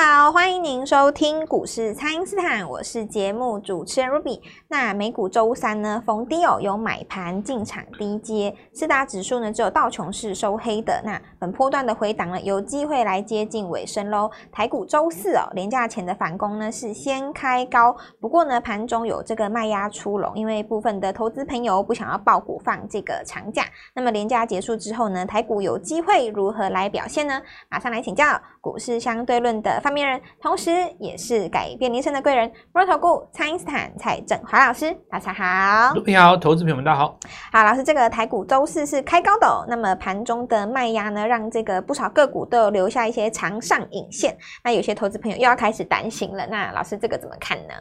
好，欢迎您收听股市蔡因斯坦，我是节目主持人 Ruby。那美股周三呢，逢低哦有买盘进场低接，四大指数呢只有道琼是收黑的。那本波段的回档呢，有机会来接近尾声喽。台股周四哦，连假前的反攻呢是先开高，不过呢盘中有这个卖压出笼，因为部分的投资朋友不想要爆股放这个长假。那么连价结束之后呢，台股有机会如何来表现呢？马上来请教股市相对论的发明人，同时也是改变人生的贵人——摩尔投顾蔡英斯坦蔡振华老师，大家好。你好，投资朋友们，大家好。好，老师，这个台股周四是开高的哦，那么盘中的卖压呢，让这个不少个股都有留下一些长上影线。那有些投资朋友又要开始担心了。那老师，这个怎么看呢？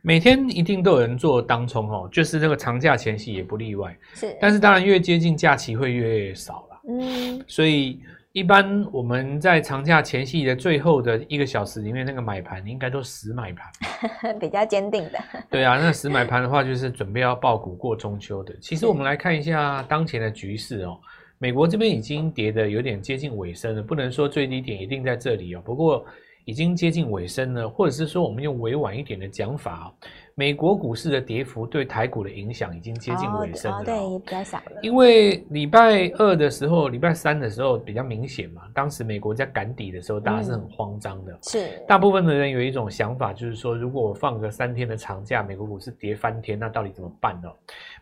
每天一定都有人做当冲哦，就是这个长假前夕也不例外。是，但是当然越接近假期会越少了。嗯，所以。一般我们在长假前夕的最后的一个小时里面，那个买盘应该都死买盘，比较坚定的。对啊，那死买盘的话，就是准备要爆股过中秋的。其实我们来看一下当前的局势哦，美国这边已经跌得有点接近尾声了，不能说最低点一定在这里哦，不过已经接近尾声了，或者是说我们用委婉一点的讲法哦。美国股市的跌幅对台股的影响已经接近尾声了，哦，对，比较少了。因为礼拜二的时候，礼拜三的时候比较明显嘛，当时美国在赶底的时候，大家是很慌张的。嗯、是，大部分的人有一种想法，就是说，如果我放个三天的长假，美国股市跌翻天，那到底怎么办呢？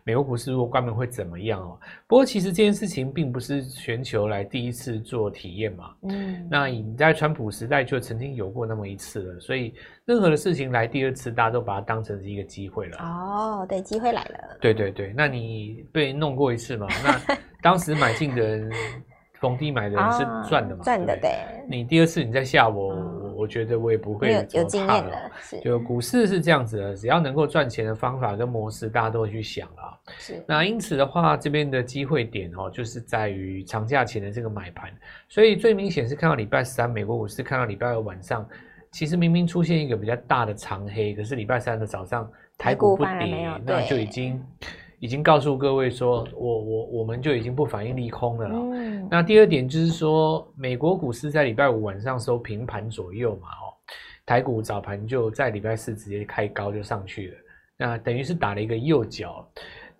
美国股市如果关门会怎么样哦？不过其实这件事情并不是全球来第一次做体验嘛。嗯，那你在川普时代就曾经有过那么一次了，所以任何的事情来第二次，大家都把它当成是一个机会了。哦，对，机会来了。对对对，那你被弄过一次嘛？那 当时买进的人。逢低买的人是赚的嘛？赚、哦、的对。你第二次你再吓我，我、嗯、我觉得我也不会有有经验了。是，就股市是这样子的，只要能够赚钱的方法跟模式，大家都会去想啊。是。那因此的话，这边的机会点哦，就是在于长假前的这个买盘。所以最明显是看到礼拜三美国股市，看到礼拜二晚上，其实明明出现一个比较大的长黑，可是礼拜三的早上台股不跌，那就已经。已经告诉各位说，我我我们就已经不反应利空了。嗯。那第二点就是说，美国股市在礼拜五晚上收平盘左右嘛，哦，台股早盘就在礼拜四直接开高就上去了，那等于是打了一个右脚。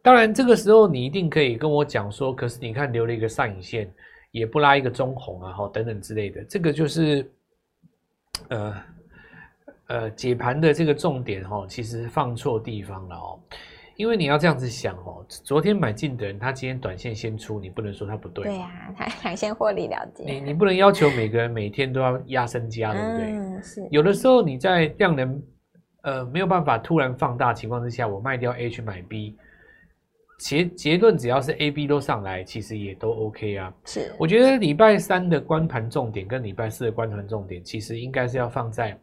当然，这个时候你一定可以跟我讲说，可是你看留了一个上影线，也不拉一个中红啊，哈，等等之类的，这个就是呃呃解盘的这个重点哦，其实放错地方了哦。因为你要这样子想哦，昨天买进的人，他今天短线先出，你不能说他不对。对呀、啊，他想先获利了结。你你不能要求每个人每天都要压身家，对不对？嗯，是。有的时候你在量能呃没有办法突然放大情况之下，我卖掉 A 去买 B，结结论只要是 A、B 都上来，其实也都 OK 啊。是。我觉得礼拜三的关盘重点跟礼拜四的关盘重点，其实应该是要放在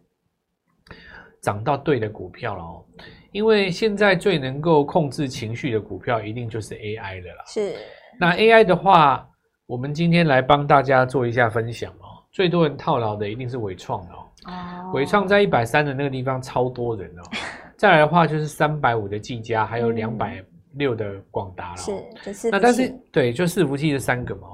涨到对的股票了哦。因为现在最能够控制情绪的股票，一定就是 AI 的啦。是。那 AI 的话，我们今天来帮大家做一下分享哦。最多人套牢的一定是伟创哦。哦。伟创在一百三的那个地方超多人哦。再来的话就是三百五的技嘉，还有两百六的广达了。是，就是。那但是对，就伺服器这三个嘛。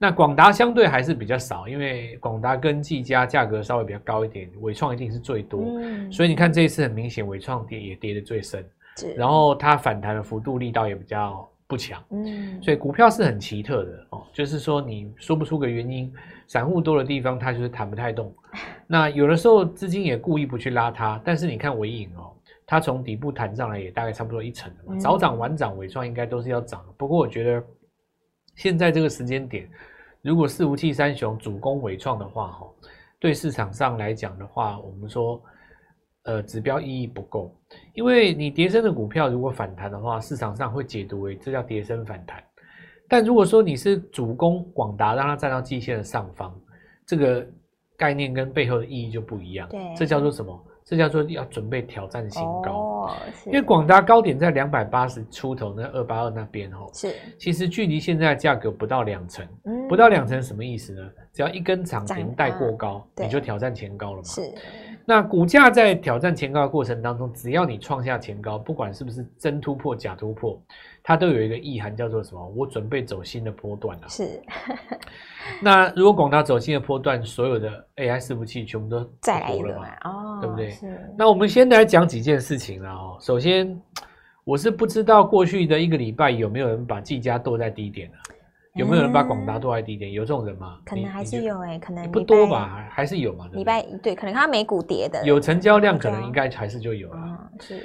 那广达相对还是比较少，因为广达跟技嘉价格稍微比较高一点，伟创一定是最多，嗯、所以你看这一次很明显，伟创跌也跌得最深，然后它反弹的幅度力道也比较不强，嗯，所以股票是很奇特的哦，就是说你说不出个原因，散户多的地方它就是弹不太动，那有的时候资金也故意不去拉它，但是你看尾影哦，它从底部弹上来也大概差不多一成的嘛，早涨晚涨，尾创应该都是要涨，不过我觉得。现在这个时间点，如果四无器三雄主攻尾创的话，哈，对市场上来讲的话，我们说，呃，指标意义不够，因为你跌升的股票如果反弹的话，市场上会解读为这叫跌升反弹。但如果说你是主攻广达，让它站到季线的上方，这个概念跟背后的意义就不一样。对，这叫做什么？这叫做要准备挑战新高，哦、因为广达高点在两百八十出头那二八二那边哦，是，其实距离现在的价格不到两成，嗯、不到两成什么意思呢？只要一根涨停带过高，你就挑战前高了嘛。是，那股价在挑战前高的过程当中，只要你创下前高，不管是不是真突破、假突破，它都有一个意涵，叫做什么？我准备走新的波段了。是。那如果广大走新的波段，所有的 AI 伺服器全部都再来一个嘛？哦，对不对？是。那我们先来讲几件事情了哦。首先，我是不知道过去的一个礼拜有没有人把技嘉剁在低点了。有没有人把广达剁在低点？有这种人吗？可能还是有哎、欸，可能不多吧，还是有嘛。礼拜对，可能它美股跌的，有成交量，可能应该还是就有了。嗯、是。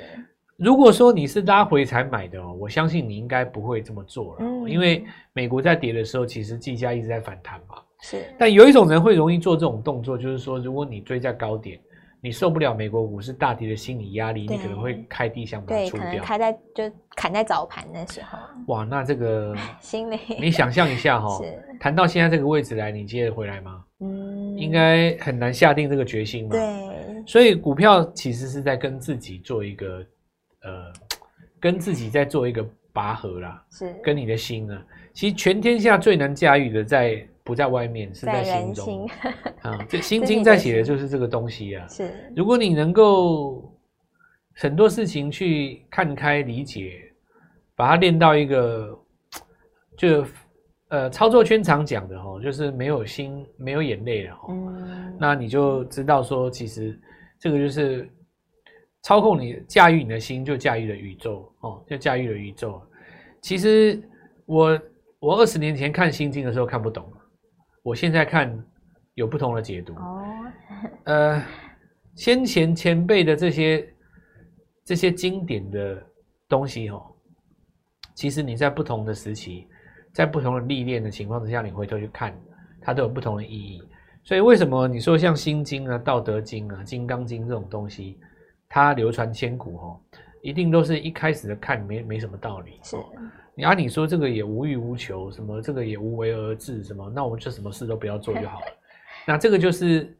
如果说你是拉回才买的哦，我相信你应该不会这么做了，嗯、因为美国在跌的时候，其实计价一直在反弹嘛。是。但有一种人会容易做这种动作，就是说，如果你追在高点。你受不了美国股市大跌的心理压力，你可能会开低想把它出掉。对，可能开在就砍在早盘的时候。哇，那这个心理，你想象一下 哈、哦，谈到现在这个位置来，你接得回来吗？嗯，应该很难下定这个决心嘛。对，所以股票其实是在跟自己做一个呃，跟自己在做一个拔河啦。是，跟你的心呢，其实全天下最难驾驭的在。不在外面，是在心中 啊！这《心经》在写的就是这个东西啊。是，如果你能够很多事情去看开、理解，把它练到一个，就呃，操作圈常讲的哦，就是没有心、没有眼泪了哈。嗯。那你就知道说，其实这个就是操控你、驾驭你的心，就驾驭了宇宙哦，就驾驭了宇宙。其实我我二十年前看《心经》的时候看不懂。我现在看有不同的解读哦，呃，先前前辈的这些这些经典的东西哦，其实你在不同的时期，在不同的历练的情况之下，你回头去看，它都有不同的意义。所以为什么你说像《心经》啊、《道德经》啊、《金刚经》这种东西，它流传千古哦，一定都是一开始的看没没什么道理是。你按你说这个也无欲无求，什么这个也无为而治，什么那我们就什么事都不要做就好了。那这个就是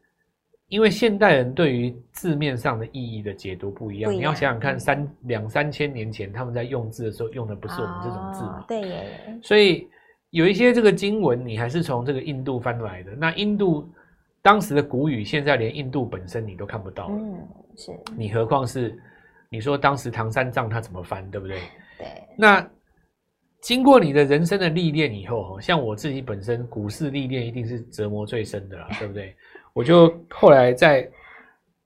因为现代人对于字面上的意义的解读不一样。你要想想看，三两三千年前他们在用字的时候用的不是我们这种字嘛？对耶。所以有一些这个经文你还是从这个印度翻来的。那印度当时的古语，现在连印度本身你都看不到了。嗯，是。你何况是你说当时唐三藏他怎么翻，对不对？对。那。经过你的人生的历练以后，像我自己本身股市历练一定是折磨最深的啦，对不对？我就后来在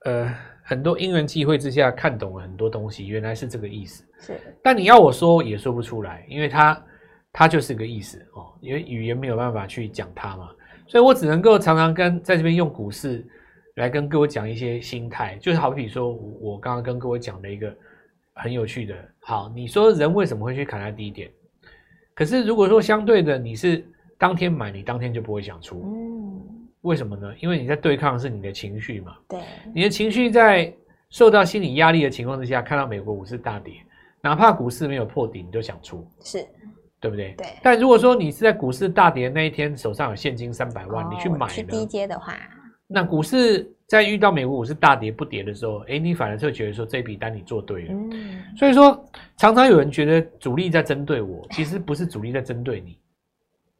呃很多因缘际会之下看懂了很多东西，原来是这个意思。是，但你要我说也说不出来，因为它它就是个意思哦，因为语言没有办法去讲它嘛，所以我只能够常常跟在这边用股市来跟各位讲一些心态，就是好比说我刚刚跟各位讲的一个很有趣的，好，你说人为什么会去砍在低点？可是如果说相对的你是当天买，你当天就不会想出。嗯，为什么呢？因为你在对抗的是你的情绪嘛。对，你的情绪在受到心理压力的情况之下，看到美国股市大跌，哪怕股市没有破底，你都想出。是，对不对？对。但如果说你是在股市大跌的那一天，手上有现金三百万，哦，你去买去低阶的话，那股市。在遇到美国股市大跌不跌的时候，哎，你反而会觉得说这笔单你做对了。嗯，所以说常常有人觉得主力在针对我，其实不是主力在针对你。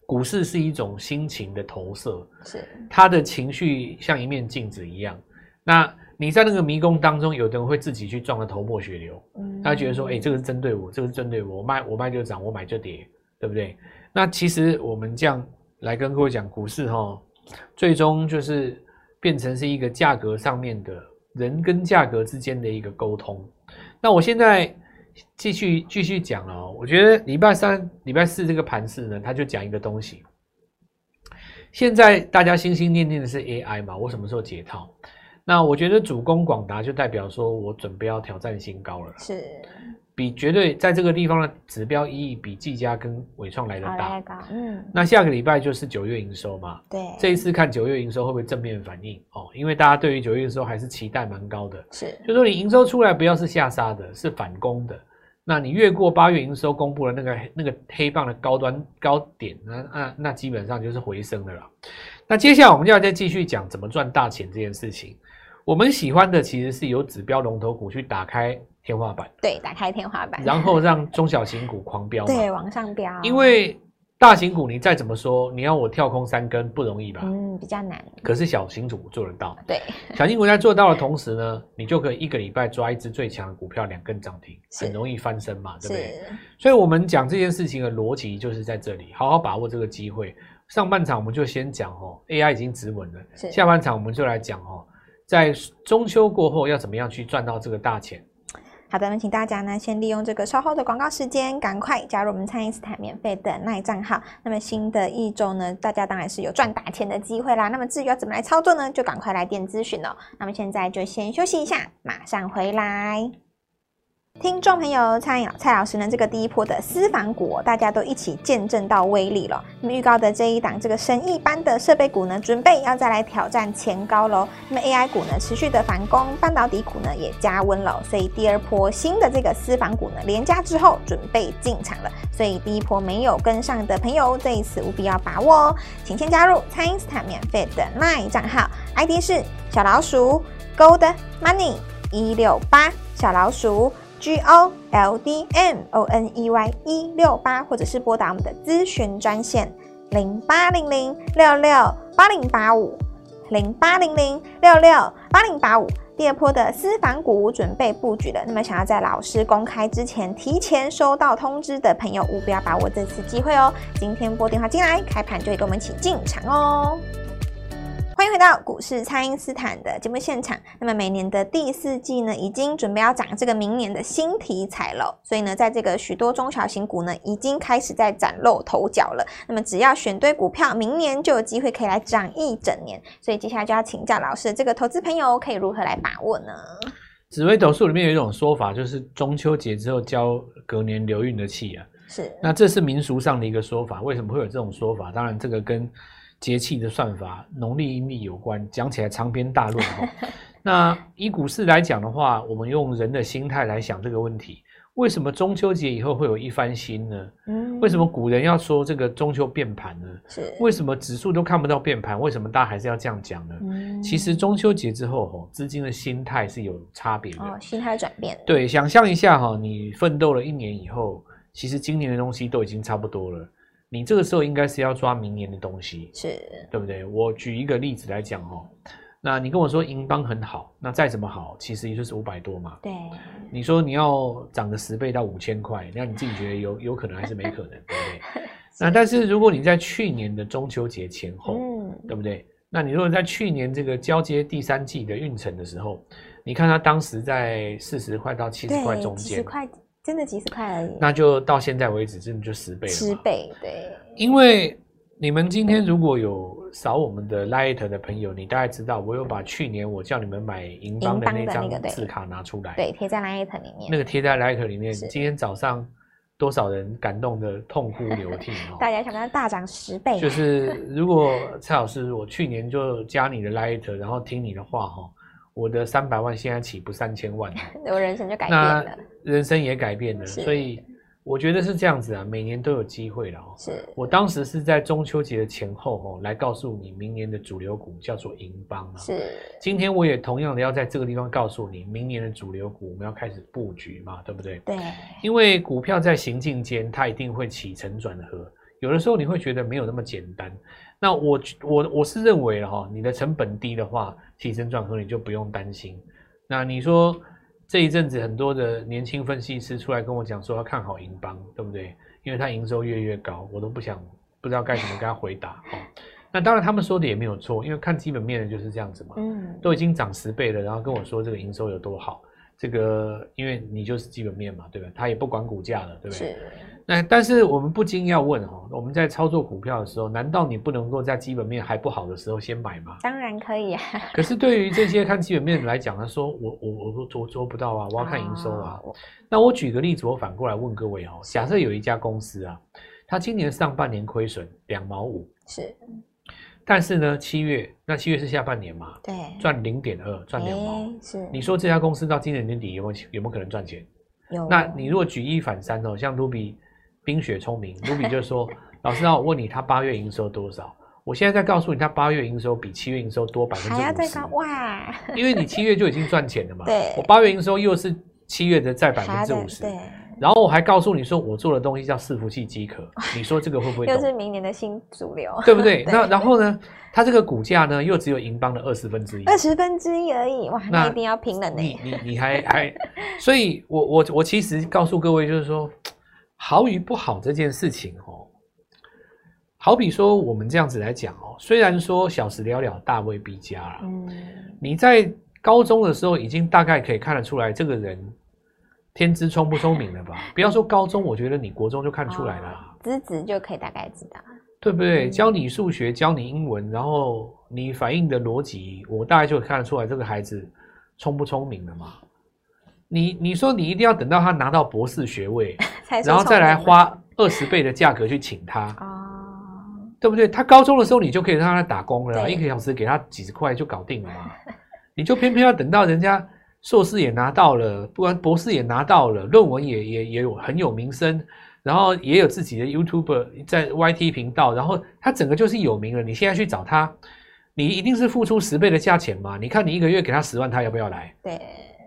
股市是一种心情的投射，是他的情绪像一面镜子一样。那你在那个迷宫当中，有的人会自己去撞得头破血流。嗯，他觉得说，哎，这个是针对我，这个是针对我，我卖我卖就涨，我买就跌，对不对？那其实我们这样来跟各位讲股市哈，最终就是。变成是一个价格上面的人跟价格之间的一个沟通。那我现在继续继续讲了哦。我觉得礼拜三、礼拜四这个盘势呢，他就讲一个东西。现在大家心心念念的是 AI 嘛？我什么时候解套？那我觉得主攻广达就代表说我准备要挑战新高了。是。比绝对在这个地方的指标意义比技嘉跟纬创来的大，嗯，那下个礼拜就是九月营收嘛，对，这一次看九月营收会不会正面反应哦？因为大家对于九月营收还是期待蛮高的，是，就说你营收出来不要是下杀的，是反攻的，那你越过八月营收公布了那个那个黑棒的高端高点，那那那基本上就是回升的了。那接下来我们就要再继续讲怎么赚大钱这件事情，我们喜欢的其实是由指标龙头股去打开。天花板，对，打开天花板，然后让中小型股狂飙，对，往上飙。因为大型股你再怎么说，你要我跳空三根不容易吧？嗯，比较难。可是小型股做得到。对，小型股在做到的同时呢，你就可以一个礼拜抓一只最强的股票，两根涨停，很容易翻身嘛，对不对？所以，我们讲这件事情的逻辑就是在这里，好好把握这个机会。上半场我们就先讲哦，AI 已经止稳了。下半场我们就来讲哦，在中秋过后要怎么样去赚到这个大钱。好的，那请大家呢先利用这个稍后的广告时间，赶快加入我们蔡因斯坦免费的 LINE 账号。那么新的一周呢，大家当然是有赚大钱的机会啦。那么至于要怎么来操作呢，就赶快来电咨询哦。那么现在就先休息一下，马上回来。听众朋友，蔡老蔡老师呢，这个第一波的私房股，大家都一起见证到威力了。那么预告的这一档这个神一般的设备股呢，准备要再来挑战前高喽。那么 AI 股呢，持续的反攻，半导体股呢也加温了。所以第二波新的这个私房股呢，连加之后准备进场了。所以第一波没有跟上的朋友，这一次务必要把握哦。请先加入蔡因斯坦免费的 LINE 账号，ID 是小老鼠 Gold Money 一六八小老鼠。G O L D M O N E Y 一六八，或者是拨打我们的咨询专线零八零零六六八零八五零八零零六六八零八五。第二波的私房股准备布局了，那么想要在老师公开之前提前收到通知的朋友，务必要把握这次机会哦！今天拨电话进来，开盘就会跟我们一起进场哦。欢迎回到股市，蔡因斯坦的节目现场。那么每年的第四季呢，已经准备要涨这个明年的新题材了。所以呢，在这个许多中小型股呢，已经开始在崭露头角了。那么只要选对股票，明年就有机会可以来涨一整年。所以接下来就要请教老师，这个投资朋友可以如何来把握呢？紫微斗数里面有一种说法，就是中秋节之后交隔年流运的气啊。是。那这是民俗上的一个说法。为什么会有这种说法？当然，这个跟节气的算法，农历阴历有关，讲起来长篇大论哈。那以股市来讲的话，我们用人的心态来想这个问题：为什么中秋节以后会有一番新呢？嗯，为什么古人要说这个中秋变盘呢？是为什么指数都看不到变盘？为什么大家还是要这样讲呢？嗯，其实中秋节之后哈，资金的心态是有差别的。哦，心态转变。对，想象一下哈，你奋斗了一年以后，其实今年的东西都已经差不多了。你这个时候应该是要抓明年的东西，是对不对？我举一个例子来讲哦，那你跟我说银邦很好，那再怎么好，其实也就是五百多嘛。对，你说你要涨个十倍到五千块，那你自己觉得有有可能还是没可能，对不对？那但是如果你在去年的中秋节前后，嗯，对不对？那你如果在去年这个交接第三季的运程的时候，你看它当时在四十块到七十块中间，真的几十块而已，那就到现在为止，真的就十倍了。十倍，对。因为你们今天如果有扫我们的 Light 的朋友，你大概知道，我有把去年我叫你们买银邦的那张字卡拿出来，对，贴在 Light 里面。那个贴在 Light 里面，今天早上多少人感动的痛哭流涕哦！大家想看大涨十倍，就是如果蔡老师，我去年就加你的 Light，然后听你的话哈。我的三百万现在起步三千万，我人生就改变了，人生也改变了，所以我觉得是这样子啊，每年都有机会了哦。是我当时是在中秋节的前后哦，来告诉你明年的主流股叫做银邦啊。是，今天我也同样的要在这个地方告诉你，明年的主流股我们要开始布局嘛，对不对？对，因为股票在行进间，它一定会起承转合，有的时候你会觉得没有那么简单。那我我我是认为了哈，你的成本低的话，起升转合你就不用担心。那你说这一阵子很多的年轻分析师出来跟我讲说要看好银邦，对不对？因为他营收越越高，我都不想不知道该怎么跟他回答。那当然他们说的也没有错，因为看基本面的就是这样子嘛。嗯，都已经涨十倍了，然后跟我说这个营收有多好，这个因为你就是基本面嘛，对吧？他也不管股价了，对不对？是。那但是我们不禁要问哦，我们在操作股票的时候，难道你不能够在基本面还不好的时候先买吗？当然可以啊。可是对于这些看基本面来讲，他说我我我我做不到啊，我要看营收啊。哦、那我举个例子，我反过来问各位哦，假设有一家公司啊，它今年上半年亏损两毛五，是，但是呢，七月那七月是下半年嘛，对，赚零点二，赚两毛，是。你说这家公司到今年年底有没有有没有可能赚钱？有。那你如果举一反三哦，像卢比。冰雪聪明，卢比就说：“ 老师，让我问你，他八月营收多少？我现在在告诉你，他八月营收比七月营收多百分之五十。还要再高哇！因为你七月就已经赚钱了嘛。对，我八月营收又是七月的再百分之五十。对，然后我还告诉你说，我做的东西叫伺服器机壳，你说这个会不会？又是明年的新主流，对不对？对那然后呢，它这个股价呢，又只有银邦的二十分之一，二十分之一而已，哇，那一定要拼了呢。你你你还还，所以我我我其实告诉各位，就是说，好与不好这件事情哦，好比说我们这样子来讲哦，虽然说小时了了，大未必佳了，嗯，你在。高中的时候已经大概可以看得出来，这个人天资聪不聪明了吧？不要说高中，我觉得你国中就看出来了，资质就可以大概知道，对不对？教你数学，教你英文，然后你反应的逻辑，我大概就看得出来这个孩子聪不聪明了嘛。你你说你一定要等到他拿到博士学位，然后再来花二十倍的价格去请他，对不对？他高中的时候你就可以让他打工了，一个小时给他几十块就搞定了嘛。你就偏偏要等到人家硕士也拿到了，不管博士也拿到了，论文也也也有很有名声，然后也有自己的 YouTube 在 YT 频道，然后他整个就是有名了。你现在去找他，你一定是付出十倍的价钱嘛？你看你一个月给他十万，他要不要来？对，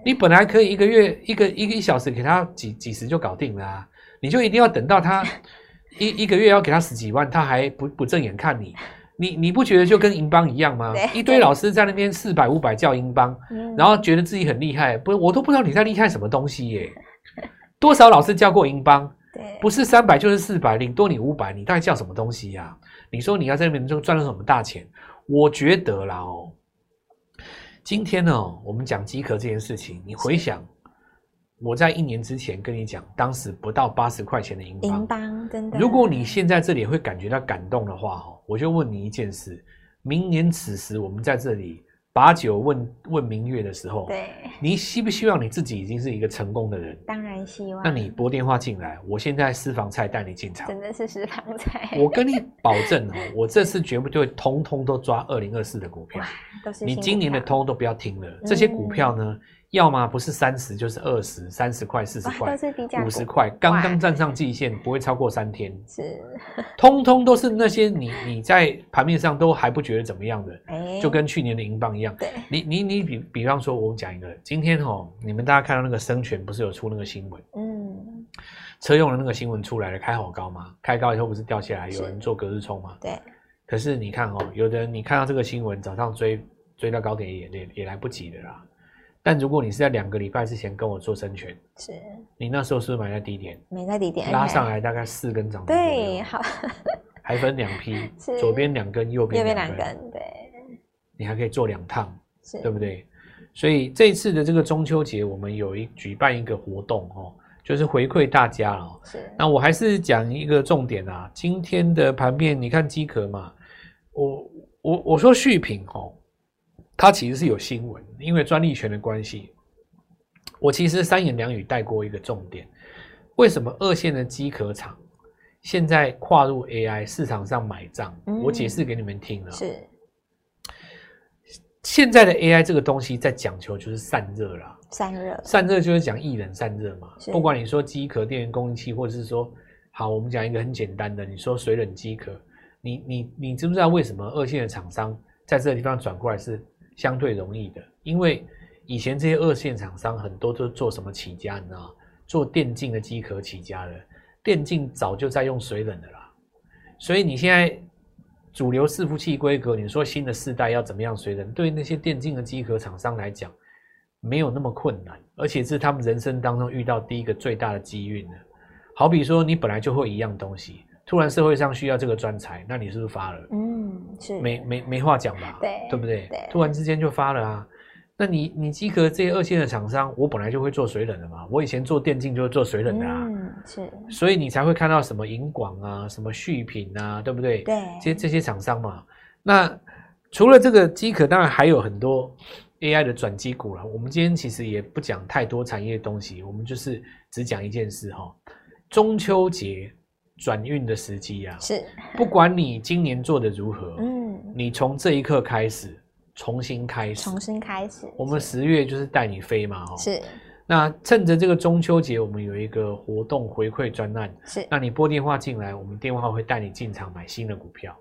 你本来可以一个月一个一个一小时给他几几十就搞定了啊，你就一定要等到他 一一个月要给他十几万，他还不不正眼看你。你你不觉得就跟银邦一样吗？一堆老师在那边四百五百叫银邦，然后觉得自己很厉害，不，我都不知道你在厉害什么东西耶。多少老师教过银邦？不是三百就是四百，领多你五百，你到底叫什么东西呀？你说你要在那边就赚了什么大钱？我觉得啦哦，今天呢，我们讲饥渴这件事情，你回想。我在一年之前跟你讲，当时不到八十块钱的银邦，银邦真的。如果你现在这里会感觉到感动的话，我就问你一件事：明年此时我们在这里。把酒问问明月的时候，对，你希不希望你自己已经是一个成功的人？当然希望。那你拨电话进来，我现在私房菜带你进场。真的是私房菜。我跟你保证哦，我这次绝对会通通都抓二零二四的股票。都是你今年的通通都不要听了，这些股票呢，要么不是三十就是二十，三十块、四十块、五十块，刚刚站上季线，不会超过三天。是，通通都是那些你你在盘面上都还不觉得怎么样的，就跟去年的银棒一样。对，你你你比比方说，我讲一个，今天哦，你们大家看到那个生全不是有出那个新闻？嗯，车用的那个新闻出来了，开好高吗？开高以后不是掉下来，有人做隔日冲吗？对。可是你看哦，有的人你看到这个新闻，早上追追到高点也也也来不及的啦。但如果你是在两个礼拜之前跟我做生权，是，你那时候是不是买在低点？买在低点，拉上来大概四根涨停。对，好，还分两批，左边两根，右边两根，对。你还可以做两趟，对不对？所以这次的这个中秋节，我们有一举办一个活动哦，就是回馈大家哦。是。那我还是讲一个重点啊，今天的盘面，你看机壳嘛，我我我说续品哦，它其实是有新闻，因为专利权的关系。我其实三言两语带过一个重点，为什么二线的机壳厂现在跨入 AI 市场上买账？我解释给你们听了。是。现在的 AI 这个东西在讲求就是散热啦，散热，散热就是讲易冷散热嘛。不管你说机壳、电源供应器，或者是说，好，我们讲一个很简单的，你说水冷机壳，你你你知不知道为什么二线的厂商在这个地方转过来是相对容易的？因为以前这些二线厂商很多都做什么起家，你知道吗？做电竞的机壳起家的，电竞早就在用水冷的啦，所以你现在。主流伺服器规格，你说新的世代要怎么样水冷？对那些电竞的机壳厂商来讲，没有那么困难，而且是他们人生当中遇到第一个最大的机运呢。好比说，你本来就会一样东西，突然社会上需要这个专才，那你是不是发了？嗯，是，没没没话讲吧？对，对不对？对，突然之间就发了啊。那你你机壳这些二线的厂商，我本来就会做水冷的嘛。我以前做电竞就是做水冷的啊，嗯，是，所以你才会看到什么银广啊，什么续品啊，对不对？对，这些这些厂商嘛。那除了这个机壳，当然还有很多 AI 的转机股了。我们今天其实也不讲太多产业的东西，我们就是只讲一件事哈。中秋节转运的时机啊，是，不管你今年做的如何，嗯，你从这一刻开始。重新开始，重新开始。我们十月就是带你飞嘛，哦。是。那趁着这个中秋节，我们有一个活动回馈专案，是，那你拨电话进来，我们电话会带你进场买新的股票。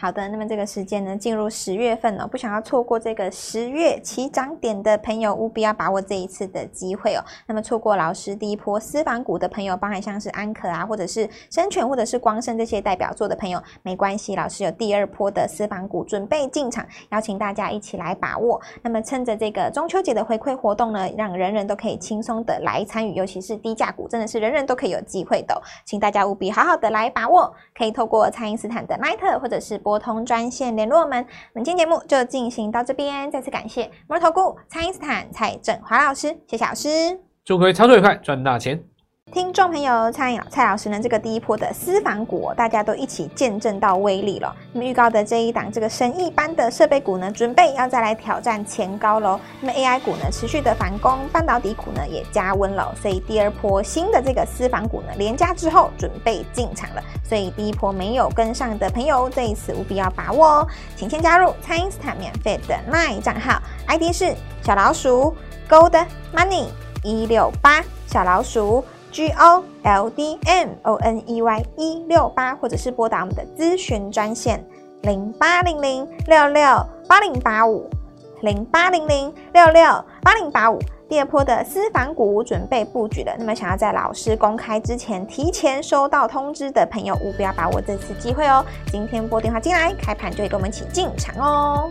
好的，那么这个时间呢，进入十月份了，不想要错过这个十月起涨点的朋友，务必要把握这一次的机会哦。那么错过老师第一波私房股的朋友，包含像是安可啊，或者是生全，或者是光生这些代表作的朋友，没关系，老师有第二波的私房股准备进场，邀请大家一起来把握。那么趁着这个中秋节的回馈活动呢，让人人都可以轻松的来参与，尤其是低价股，真的是人人都可以有机会的，请大家务必好好的来把握，可以透过蔡因斯坦的 Line 或或者是。拨通专线联络我们，本期节目就进行到这边，再次感谢摩尔投顾蔡因斯坦蔡振华老师，谢谢老师，祝各位操作愉快，赚大钱。听众朋友，蔡蔡老师呢，这个第一波的私房股，大家都一起见证到威力了。那么预告的这一档这个神一般的设备股呢，准备要再来挑战前高喽。那么 AI 股呢，持续的反攻，半导体股呢也加温了。所以第二波新的这个私房股呢，连加之后准备进场了。所以第一波没有跟上的朋友，这一次务必要把握哦。请先加入蔡因斯坦免费的 LINE 账号，ID 是小老鼠 Gold Money 一六八小老鼠。G O L D M O N E Y 一六八，或者是拨打我们的咨询专线零八零零六六八零八五零八零零六六八零八五。第二波的私房股准备布局了，那么想要在老师公开之前提前收到通知的朋友，务必要把握这次机会哦！今天拨电话进来，开盘就会跟我们一起进场哦。